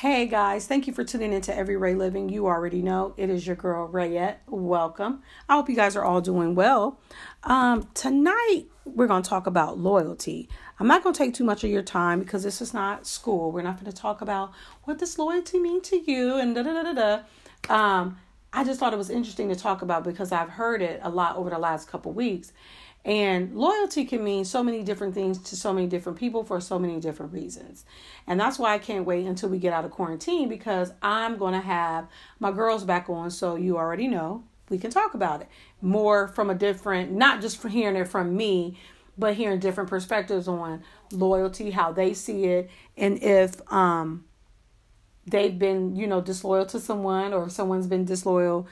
Hey guys, thank you for tuning into Every Ray Living. You already know it is your girl Rayette. Welcome. I hope you guys are all doing well. Um, tonight we're going to talk about loyalty. I'm not going to take too much of your time because this is not school. We're not going to talk about what does loyalty mean to you and da da da da da. Um, I just thought it was interesting to talk about because I've heard it a lot over the last couple weeks. And loyalty can mean so many different things to so many different people for so many different reasons. And that's why I can't wait until we get out of quarantine because I'm going to have my girls back on. So you already know we can talk about it more from a different, not just hearing it from me, but hearing different perspectives on loyalty, how they see it, and if um, they've been, you know, disloyal to someone or someone's been disloyal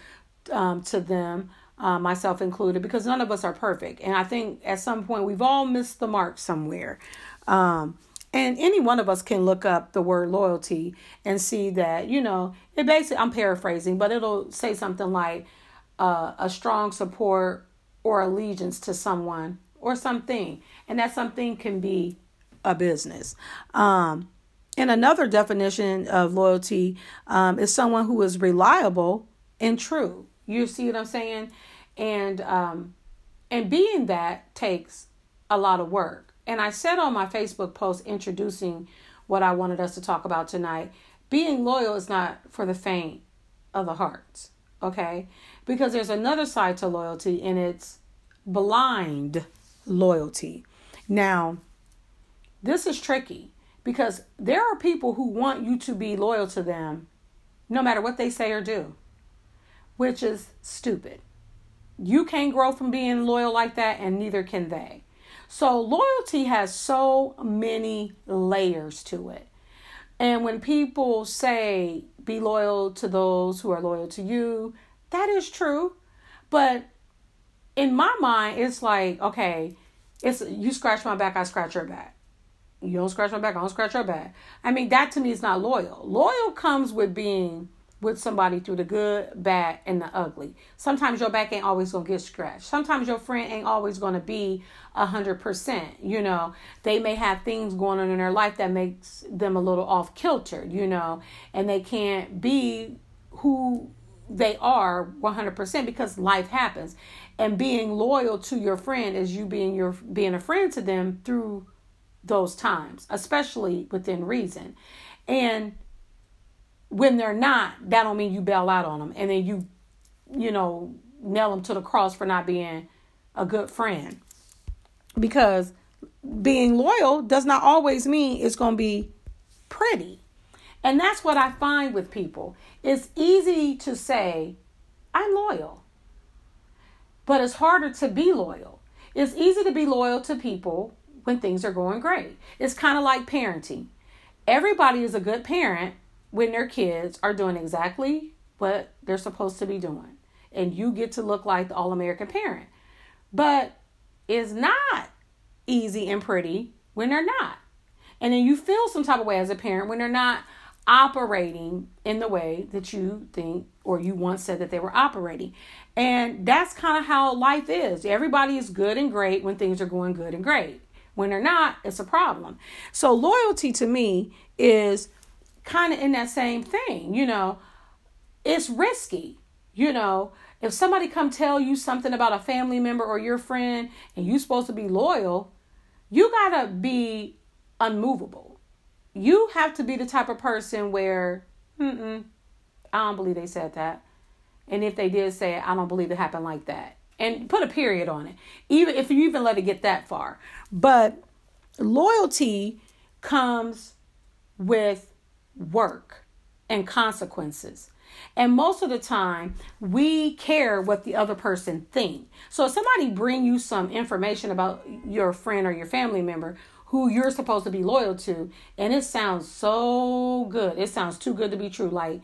um, to them uh, myself included, because none of us are perfect. And I think at some point we've all missed the mark somewhere. Um, and any one of us can look up the word loyalty and see that, you know, it basically, I'm paraphrasing, but it'll say something like uh, a strong support or allegiance to someone or something. And that something can be a business. Um, and another definition of loyalty um, is someone who is reliable and true. You see what I'm saying? And um, and being that takes a lot of work. And I said on my Facebook post introducing what I wanted us to talk about tonight, being loyal is not for the faint of the heart. Okay? Because there's another side to loyalty and it's blind loyalty. Now, this is tricky because there are people who want you to be loyal to them no matter what they say or do which is stupid. You can't grow from being loyal like that, and neither can they. So, loyalty has so many layers to it. And when people say, be loyal to those who are loyal to you, that is true. But in my mind, it's like, okay, it's you scratch my back, I scratch your back. You don't scratch my back, I don't scratch your back. I mean, that to me is not loyal. Loyal comes with being with somebody through the good, bad, and the ugly. Sometimes your back ain't always gonna get scratched. Sometimes your friend ain't always gonna be a hundred percent. You know, they may have things going on in their life that makes them a little off kilter. You know, and they can't be who they are 100% because life happens and being loyal to your friend is you being your being a friend to them through those times especially within reason and when they're not, that don't mean you bail out on them and then you, you know, nail them to the cross for not being a good friend. Because being loyal does not always mean it's going to be pretty. And that's what I find with people. It's easy to say, I'm loyal, but it's harder to be loyal. It's easy to be loyal to people when things are going great. It's kind of like parenting. Everybody is a good parent when their kids are doing exactly what they're supposed to be doing. And you get to look like the all American parent. But it's not easy and pretty when they're not. And then you feel some type of way as a parent when they're not operating in the way that you think or you once said that they were operating. And that's kind of how life is. Everybody is good and great when things are going good and great. When they're not, it's a problem. So loyalty to me is kind of in that same thing, you know. It's risky, you know. If somebody come tell you something about a family member or your friend and you're supposed to be loyal, you got to be unmovable. You have to be the type of person where, mm I don't believe they said that. And if they did say it, I don't believe it happened like that. And put a period on it. Even if you even let it get that far. But loyalty comes with work and consequences. And most of the time, we care what the other person think. So if somebody bring you some information about your friend or your family member who you're supposed to be loyal to, and it sounds so good, it sounds too good to be true. Like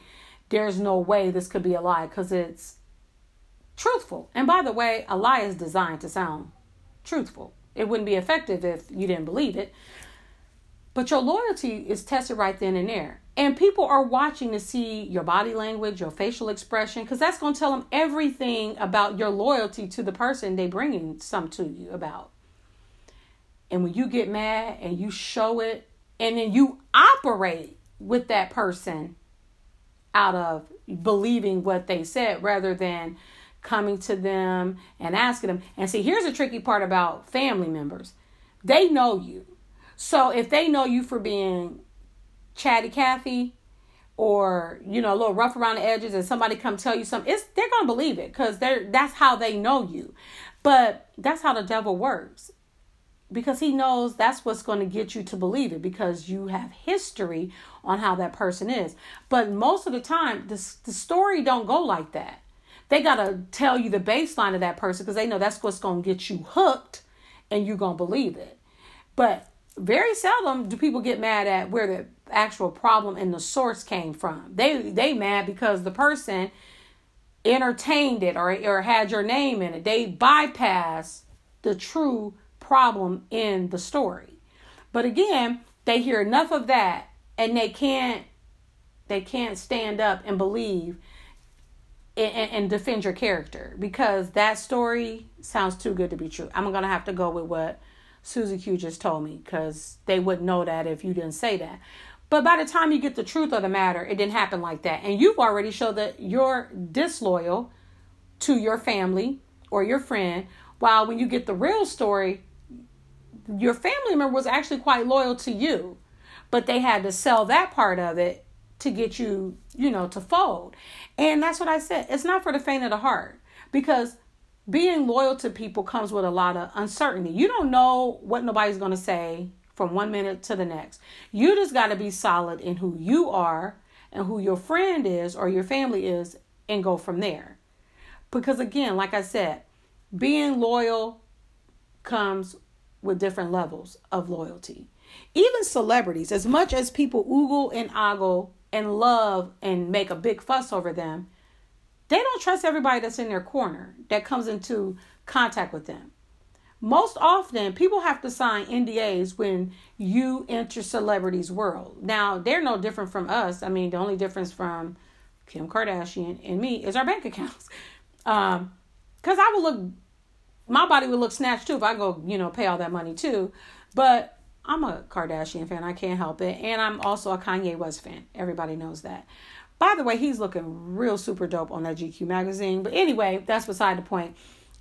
there's no way this could be a lie because it's truthful. And by the way, a lie is designed to sound truthful. It wouldn't be effective if you didn't believe it. But your loyalty is tested right then and there. And people are watching to see your body language, your facial expression, because that's going to tell them everything about your loyalty to the person they bringing some to you about. And when you get mad and you show it, and then you operate with that person out of believing what they said rather than coming to them and asking them. And see, here's a tricky part about family members they know you. So if they know you for being chatty Cathy or you know a little rough around the edges and somebody come tell you something, it's they're gonna believe it because they're that's how they know you. But that's how the devil works because he knows that's what's going to get you to believe it because you have history on how that person is. But most of the time the, the story don't go like that. They got to tell you the baseline of that person because they know that's what's to get you hooked and you're to believe it. But very seldom do people get mad at where the actual problem and the source came from they they mad because the person entertained it or or had your name in it they bypass the true problem in the story. But again, they hear enough of that and they can't they can't stand up and believe and, and, defend your character because that story sounds too good to be true. I'm gonna have to go with what Susie Q just told me because they wouldn't know that if you didn't say that. But by the time you get the truth of the matter, it didn't happen like that. And you've already showed that you're disloyal to your family or your friend. While when you get the real story, your family member was actually quite loyal to you, but they had to sell that part of it to get you, you know, to fold. And that's what I said. It's not for the faint of the heart because being loyal to people comes with a lot of uncertainty. You don't know what nobody's going to say from one minute to the next. You just got to be solid in who you are and who your friend is or your family is and go from there. Because again, like I said, being loyal comes with different levels of loyalty. Even celebrities, as much as people oogle and ogle and love and make a big fuss over them, they don't trust everybody that's in their corner that comes into contact with them. Most often, people have to sign NDAs when you enter celebrities' world. Now, they're no different from us. I mean, the only difference from Kim Kardashian and me is our bank accounts. Um, because I would look my body would look snatched too if I go, you know, pay all that money too. But I'm a Kardashian fan. I can't help it. And I'm also a Kanye West fan. Everybody knows that. By the way, he's looking real super dope on that GQ magazine. But anyway, that's beside the point.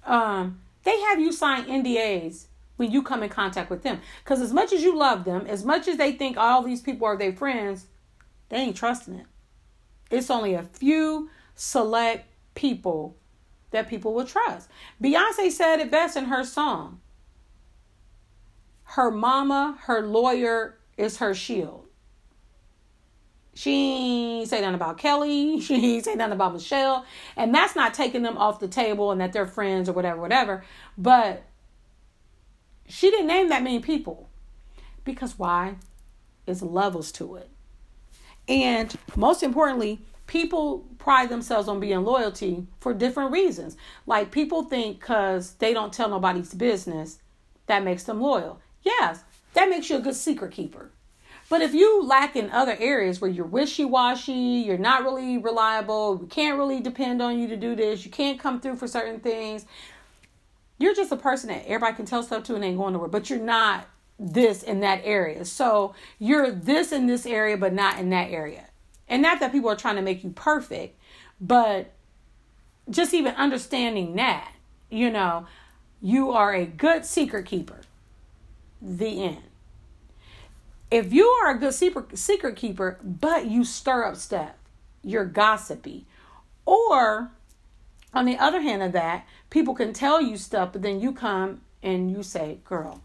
Um, they have you sign NDAs when you come in contact with them. Because as much as you love them, as much as they think all these people are their friends, they ain't trusting it. It's only a few select people that people will trust. Beyonce said it best in her song. Her mama, her lawyer is her shield. She ain't say nothing about Kelly. She ain't say nothing about Michelle. And that's not taking them off the table and that they're friends or whatever, whatever. But she didn't name that many people. Because why? It's levels to it. And most importantly, people pride themselves on being loyalty for different reasons. Like people think because they don't tell nobody's business, that makes them loyal. Yes, that makes you a good secret keeper. But if you lack in other areas where you're wishy washy, you're not really reliable, we can't really depend on you to do this, you can't come through for certain things, you're just a person that everybody can tell stuff to and ain't going nowhere, but you're not this in that area. So you're this in this area, but not in that area. And not that people are trying to make you perfect, but just even understanding that, you know, you are a good secret keeper. The end. If you are a good secret keeper, but you stir up stuff, you're gossipy. Or on the other hand of that, people can tell you stuff, but then you come and you say, Girl,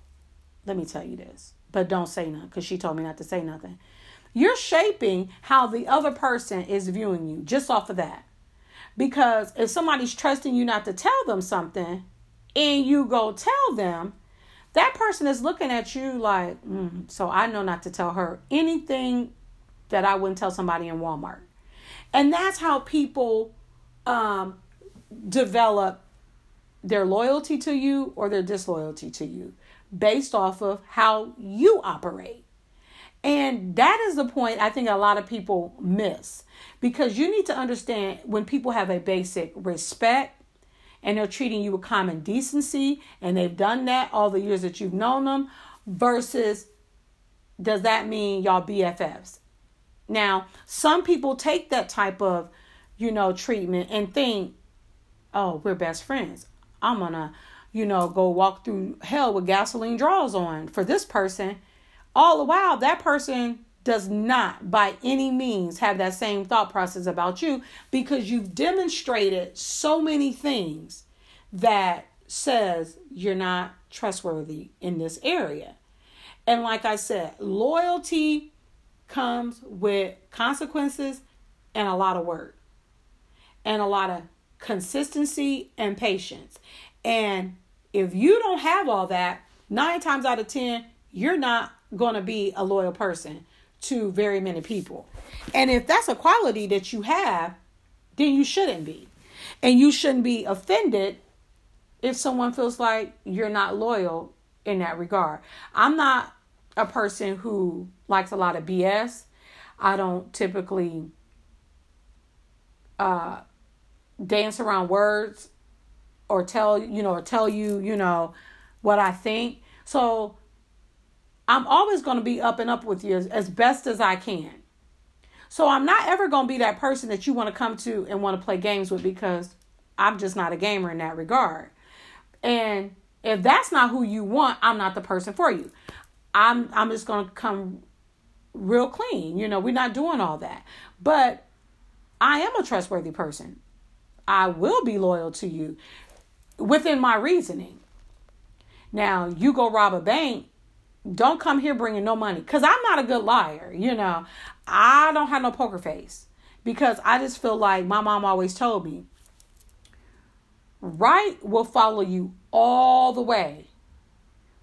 let me tell you this. But don't say nothing because she told me not to say nothing. You're shaping how the other person is viewing you just off of that. Because if somebody's trusting you not to tell them something and you go tell them, that person is looking at you like, mm, so I know not to tell her anything that I wouldn't tell somebody in Walmart. And that's how people um, develop their loyalty to you or their disloyalty to you based off of how you operate. And that is the point I think a lot of people miss because you need to understand when people have a basic respect and they're treating you with common decency and they've done that all the years that you've known them versus does that mean y'all BFFs? Now, some people take that type of, you know, treatment and think, oh, we're best friends. I'm gonna, you know, go walk through hell with gasoline draws on for this person. All the while, that person does not by any means have that same thought process about you because you've demonstrated so many things that says you're not trustworthy in this area. And like I said, loyalty comes with consequences and a lot of work and a lot of consistency and patience. And if you don't have all that, nine times out of 10, you're not going to be a loyal person to very many people. And if that's a quality that you have, then you shouldn't be. And you shouldn't be offended if someone feels like you're not loyal in that regard. I'm not a person who likes a lot of BS. I don't typically uh, dance around words or tell you know or tell you you know what I think. So I'm always going to be up and up with you as, best as I can. So I'm not ever going to be that person that you want to come to and want to play games with because I'm just not a gamer in that regard. And if that's not who you want, I'm not the person for you. I'm I'm just going to come real clean. You know, we're not doing all that. But I am a trustworthy person. I will be loyal to you within my reasoning. Now, you go rob a bank, don't come here bringing no money because I'm not a good liar. You know, I don't have no poker face because I just feel like my mom always told me right will follow you all the way,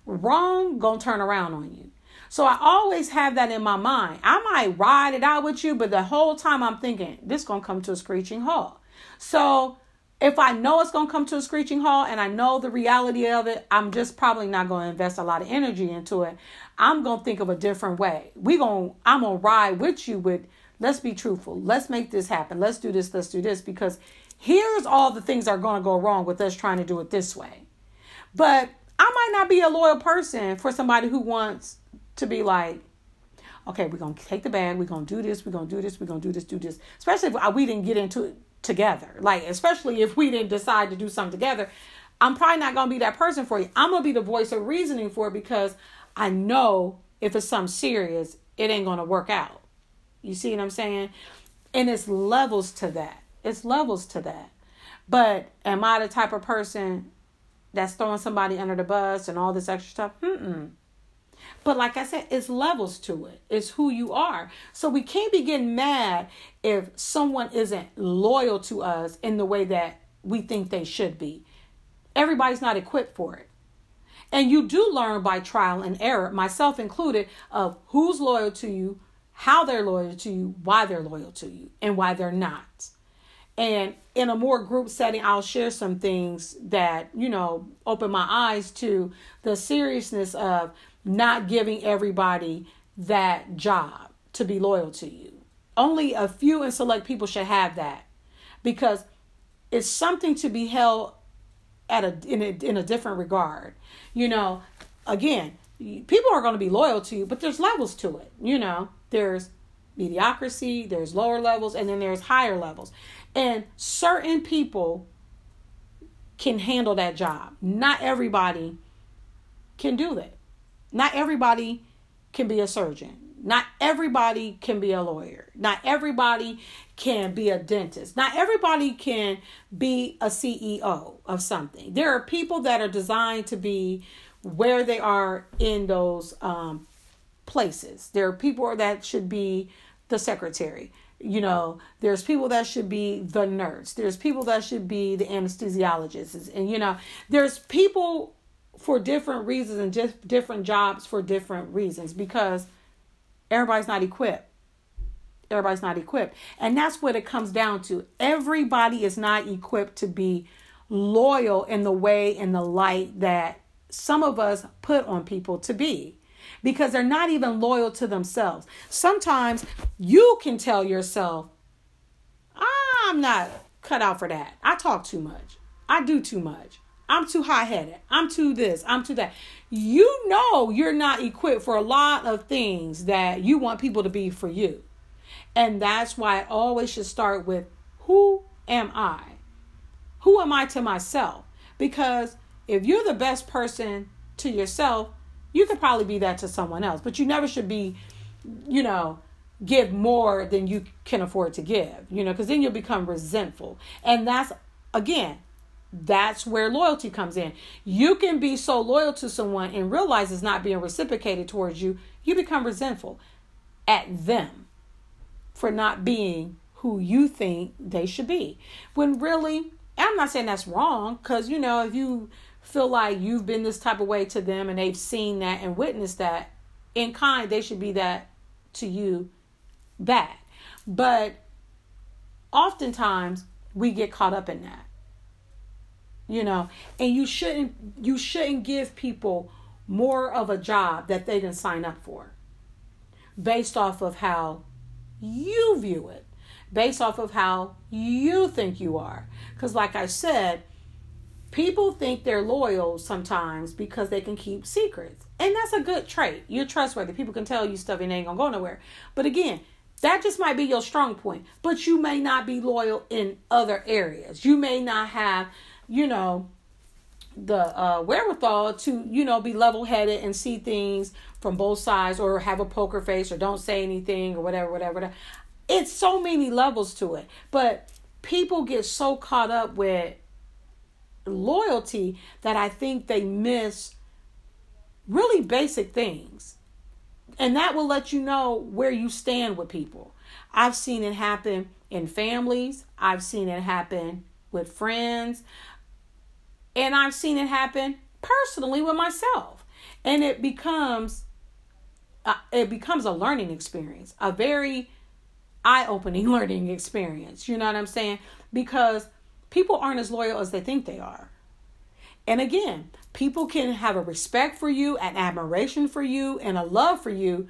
wrong gonna turn around on you. So I always have that in my mind. I might ride it out with you, but the whole time I'm thinking this gonna come to a screeching halt. So if I know it's going to come to a screeching halt and I know the reality of it, I'm just probably not going to invest a lot of energy into it. I'm going to think of a different way. We going to I'm going to ride with you with let's be truthful. Let's make this happen. Let's do this, let's do this because here's all the things that are going to go wrong with us trying to do it this way. But I might not be a loyal person for somebody who wants to be like okay, we're gonna take the bag, we're gonna do this, we're gonna do this, we're gonna do this, do this. Especially if uh, we didn't get into it together. Like, especially if we didn't decide to do something together, I'm probably not going to be that person for you. I'm going to be the voice of reasoning for it because I know if it's something serious, it ain't going to work out. You see what I'm saying? And it's levels to that. It's levels to that. But am I the type of person that's throwing somebody under the bus and all this extra stuff? Mm-mm. But like I said, it's levels to it. It's who you are. So we can't be getting mad if someone isn't loyal to us in the way that we think they should be. Everybody's not equipped for it. And you do learn by trial and error, myself included, of who's loyal to you, how they're loyal to you, why they're loyal to you, and why they're not. And in a more group setting, I'll share some things that, you know, open my eyes to the seriousness of not giving everybody that job to be loyal to you. Only a few and select people should have that because it's something to be held at a in a in a different regard. You know, again, people are going to be loyal to you, but there's levels to it. You know, there's mediocrity, there's lower levels, and then there's higher levels. And certain people can handle that job. Not everybody can do that. Not everybody can be a surgeon. Not everybody can be a lawyer. Not everybody can be a dentist. Not everybody can be a CEO of something. There are people that are designed to be where they are in those um, places. There are people that should be the secretary. You know, there's people that should be the nurse. There's people that should be the anesthesiologists. And, you know, there's people for different reasons and just different jobs for different reasons because everybody's not equipped. Everybody's not equipped. And that's what it comes down to. Everybody is not equipped to be loyal in the way in the light that some of us put on people to be because they're not even loyal to themselves. Sometimes you can tell yourself, I'm not cut out for that. I talk too much. I do too much. I'm too high headed. I'm too this. I'm too that. You know you're not equipped for a lot of things that you want people to be for you. And that's why I always should start with who am I? Who am I to myself? Because if you're the best person to yourself, you could probably be that to someone else, but you never should be, you know, give more than you can afford to give, you know, because then you'll become resentful. And that's, again, that's where loyalty comes in. You can be so loyal to someone and realize it's not being reciprocated towards you, you become resentful at them for not being who you think they should be. When really, I'm not saying that's wrong, because, you know, if you feel like you've been this type of way to them and they've seen that and witnessed that, in kind, they should be that to you back. But oftentimes we get caught up in that you know? And you shouldn't you shouldn't give people more of a job that they didn't sign up for based off of how you view it based off of how you think you are. Because like i said people think they're loyal sometimes because they can keep secrets. And that's a good trait. You're trustworthy. People can tell you stuff and ain't gonna go nowhere. But again that just might be your strong point. But you may not be loyal in other areas. You may not have you know, the uh, wherewithal to, you know, be level headed and see things from both sides or have a poker face or don't say anything or whatever, whatever. whatever. It's so many levels to it. But people get so caught up with loyalty that I think they miss really basic things. And that will let you know where you stand with people. I've seen it happen in families, I've seen it happen with friends. And I've seen it happen personally with myself. And it becomes uh, it becomes a learning experience, a very eye-opening learning experience. You know what I'm saying? Because people aren't as loyal as they think they are. And again, people can have a respect for you, an admiration for you, and a love for you,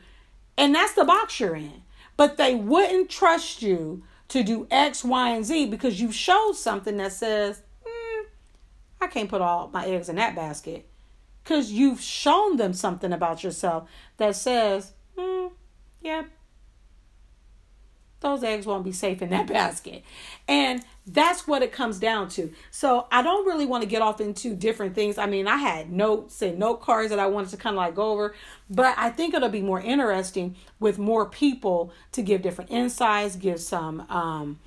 and that's the box you're in. But they wouldn't trust you to do X, Y, and Z because you showed something that says, I can't put all my eggs in that basket. Because you've shown them something about yourself that says, hmm, yeah, those eggs won't be safe in that basket. And that's what it comes down to. So I don't really want to get off into different things. I mean, I had notes and note cards that I wanted to kind of like go over, but I think it'll be more interesting with more people to give different insights, give some um,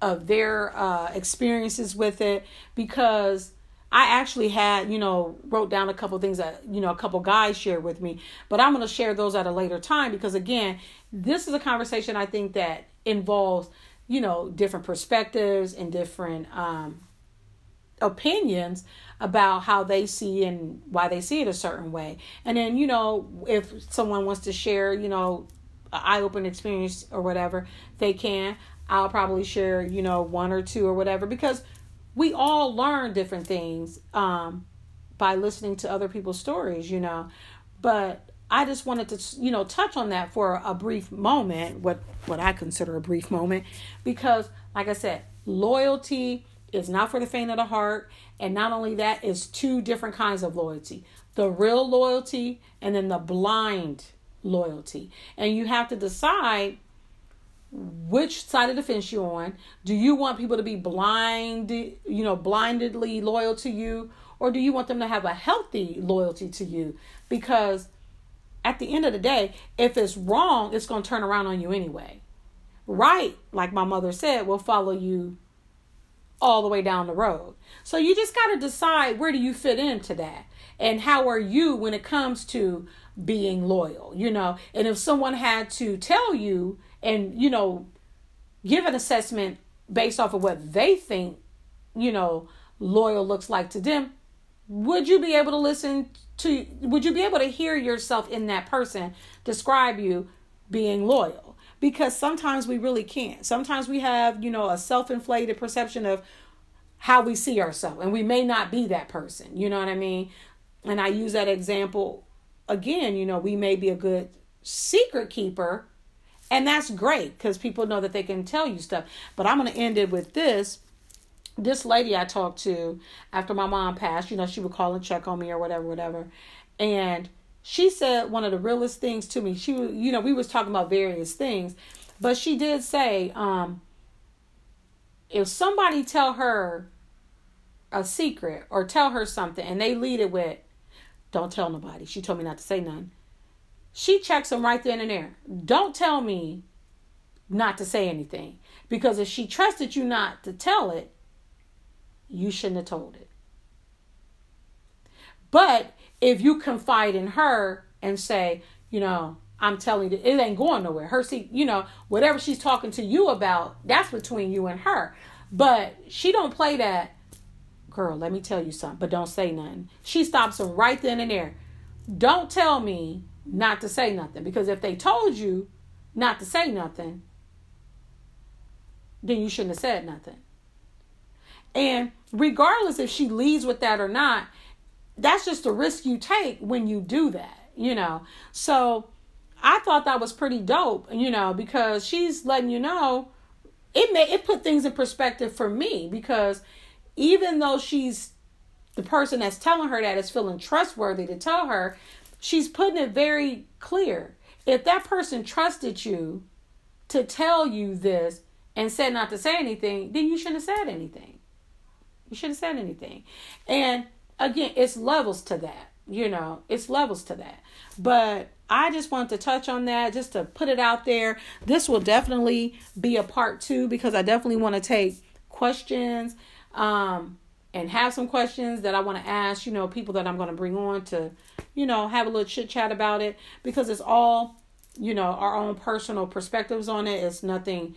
of their uh, experiences with it because I actually had, you know, wrote down a couple things that, you know, a couple guys shared with me, but I'm going to share those at a later time because, again, this is a conversation I think that involves, you know, different perspectives and different um, opinions about how they see and why they see it a certain way. And then, you know, if someone wants to share, you know, eye open experience or whatever, they can. I'll probably share, you know, one or two or whatever because we all learn different things um, by listening to other people's stories, you know. But I just wanted to, you know, touch on that for a brief moment, what what I consider a brief moment, because, like I said, loyalty is not for the faint of the heart, and not only that, is two different kinds of loyalty: the real loyalty and then the blind loyalty, and you have to decide which side of the fence you're on. Do you want people to be blind, you know, blindedly loyal to you, or do you want them to have a healthy loyalty to you? Because at the end of the day, if it's wrong, it's going to turn around on you anyway. Right, like my mother said, will follow you all the way down the road. So you just got to decide where do you fit into that? And how are you when it comes to being loyal, you know? And if someone had to tell you and you know give an assessment based off of what they think you know loyal looks like to them would you be able to listen to would you be able to hear yourself in that person describe you being loyal? Because sometimes we really can't. Sometimes we have you know a self-inflated perception of how we see ourselves and we may not be that person you know what i mean? And i use that example again you know we may be a good secret keeper and that's great because people know that they can tell you stuff. But I'm going to end it with this. This lady I talked to after my mom passed, you know, she would call and check on me or whatever, whatever. And she said one of the realest things to me. She, you know, we was talking about various things, But she did say, um, if somebody tell her a secret or tell her something and they lead it with, don't tell nobody. She told me not to say none. She checks them right then and there. Don't tell me not to say anything. Because if she trusted you not to tell it, you shouldn't have told it. But if you confide in her and say, you know, I'm telling you, it ain't going nowhere. Her see, you know, whatever she's talking to you about, that's between you and her. But she don't play that, girl, let me tell you something, but don't say nothing. She stops them right then and there. Don't tell me not to say nothing. Because if they told you not to say nothing, then you shouldn't have said nothing. And regardless if she leads with that or not, that's just a risk you take when you do that, you know. So I thought that was pretty dope, you know, because she's letting you know it may it put things in perspective for me because even though she's the person that's telling her that is feeling trustworthy to tell her, she's putting it very clear. If that person trusted you to tell you this and said not to say anything, then you shouldn't have said anything. You shouldn't have said anything. And again, it's levels to that. You know, it's levels to that. But I just want to touch on that just to put it out there. This will definitely be a part two because I definitely want to take questions um, and have some questions that I want to ask, you know, people that I'm going to bring on to, you know, have a little chit chat about it because it's all, you know, our own personal perspectives on it. It's nothing,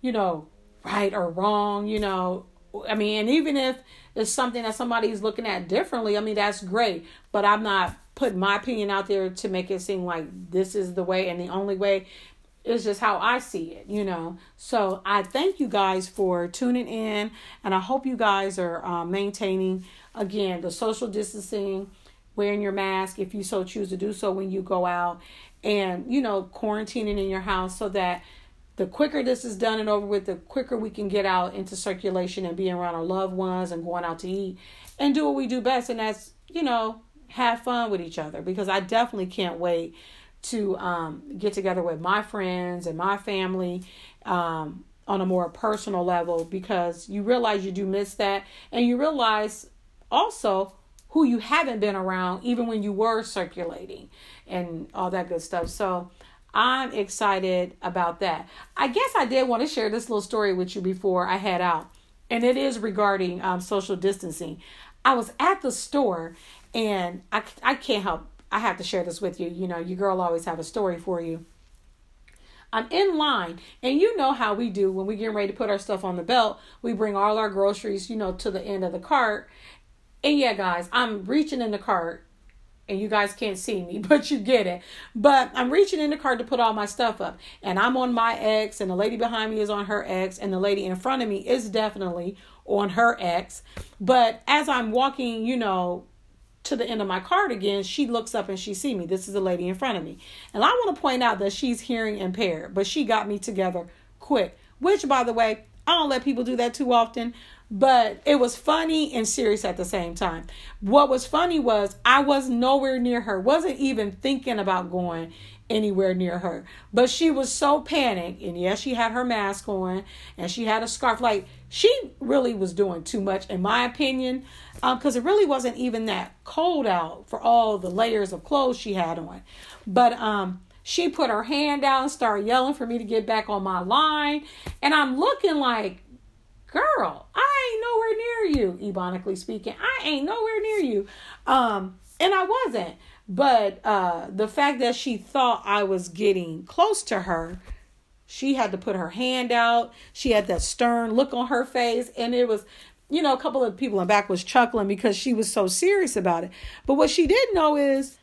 you know, right or wrong, you know. I mean, and even if it's something that somebody's looking at differently, I mean, that's great. But I'm not putting my opinion out there to make it seem like this is the way and the only way. It's just how I see it, you know. So I thank you guys for tuning in, and I hope you guys are uh, maintaining again the social distancing, wearing your mask if you so choose to do so when you go out, and you know quarantining in your house so that the quicker this is done and over with, the quicker we can get out into circulation and being around our loved ones and going out to eat and do what we do best, and that's you know have fun with each other because I definitely can't wait to um, get together with my friends and my family um, on a more personal level because you realize you do miss that and you realize also who you haven't been around even when you were circulating and all that good stuff. So I'm excited about that. I guess I did want to share this little story with you before I head out, and it is regarding um, social distancing. I was at the store and I, I can't help I have to share this with you. You know, your girl always have a story for you. I'm in line, and you know how we do when we get ready to put our stuff on the belt. We bring all our groceries, you know, to the end of the cart. And yeah, guys, I'm reaching in the cart, and you guys can't see me, but you get it. But I'm reaching in the cart to put all my stuff up, and I'm on my X, and the lady behind me is on her X, and the lady in front of me is definitely on her X. But as I'm walking, you know, to the end of my card again, she looks up and she see me. This is the lady in front of me. And I want to point out that she's hearing impaired, but she got me together quick. Which by the way, I don't let people do that too often, but it was funny and serious at the same time. What was funny was I was nowhere near her. Wasn't even thinking about going anywhere near her. But she was so panicked. And yes, she had her mask on and she had a scarf. Like she really was doing too much, in my opinion, because um, it really wasn't even that cold out for all the layers of clothes she had on. But um, she put her hand out and started yelling for me to get back on my line. And I'm looking like, girl, I ain't nowhere near you, ebonically speaking. I ain't nowhere near you. Um, and I wasn't. But uh, the fact that she thought I was getting close to her, she had to put her hand out. She had that stern look on her face. And it was, you know, a couple of people in back was chuckling because she was so serious about it. But what she didn't know is,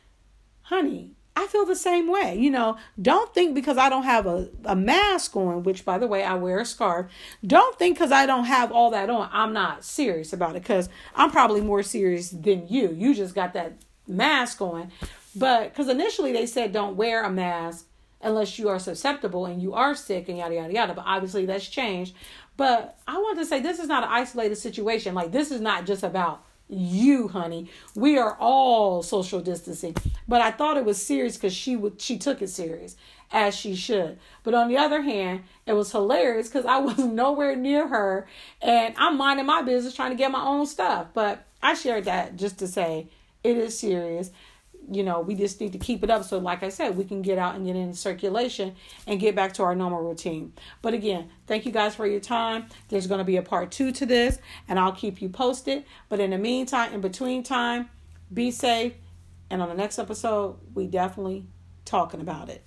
honey, I feel the same way. You know, don't think because I don't have a, a mask on, which by the way, I wear a scarf. Don't think because I don't have all that on, I'm not serious about it because I'm probably more serious than you. You just got that mask on. But because initially they said don't wear a mask unless you are susceptible and you are sick and yada yada yada. But obviously that's changed. But I want to say this is not an isolated situation. Like this is not just about you, honey. We are all social distancing. But I thought it was serious because she would she took it serious as she should. But on the other hand, it was hilarious because I was nowhere near her and I'm minding my business trying to get my own stuff. But I shared that just to say it is serious you know, we just need to keep it up. So, like I said, we can get out and get in circulation and get back to our normal routine. But again, thank you guys for your time. There's going to be a part two to this, and I'll keep you posted. But in the meantime, in between time, be safe. And on the next episode, we definitely talking about it.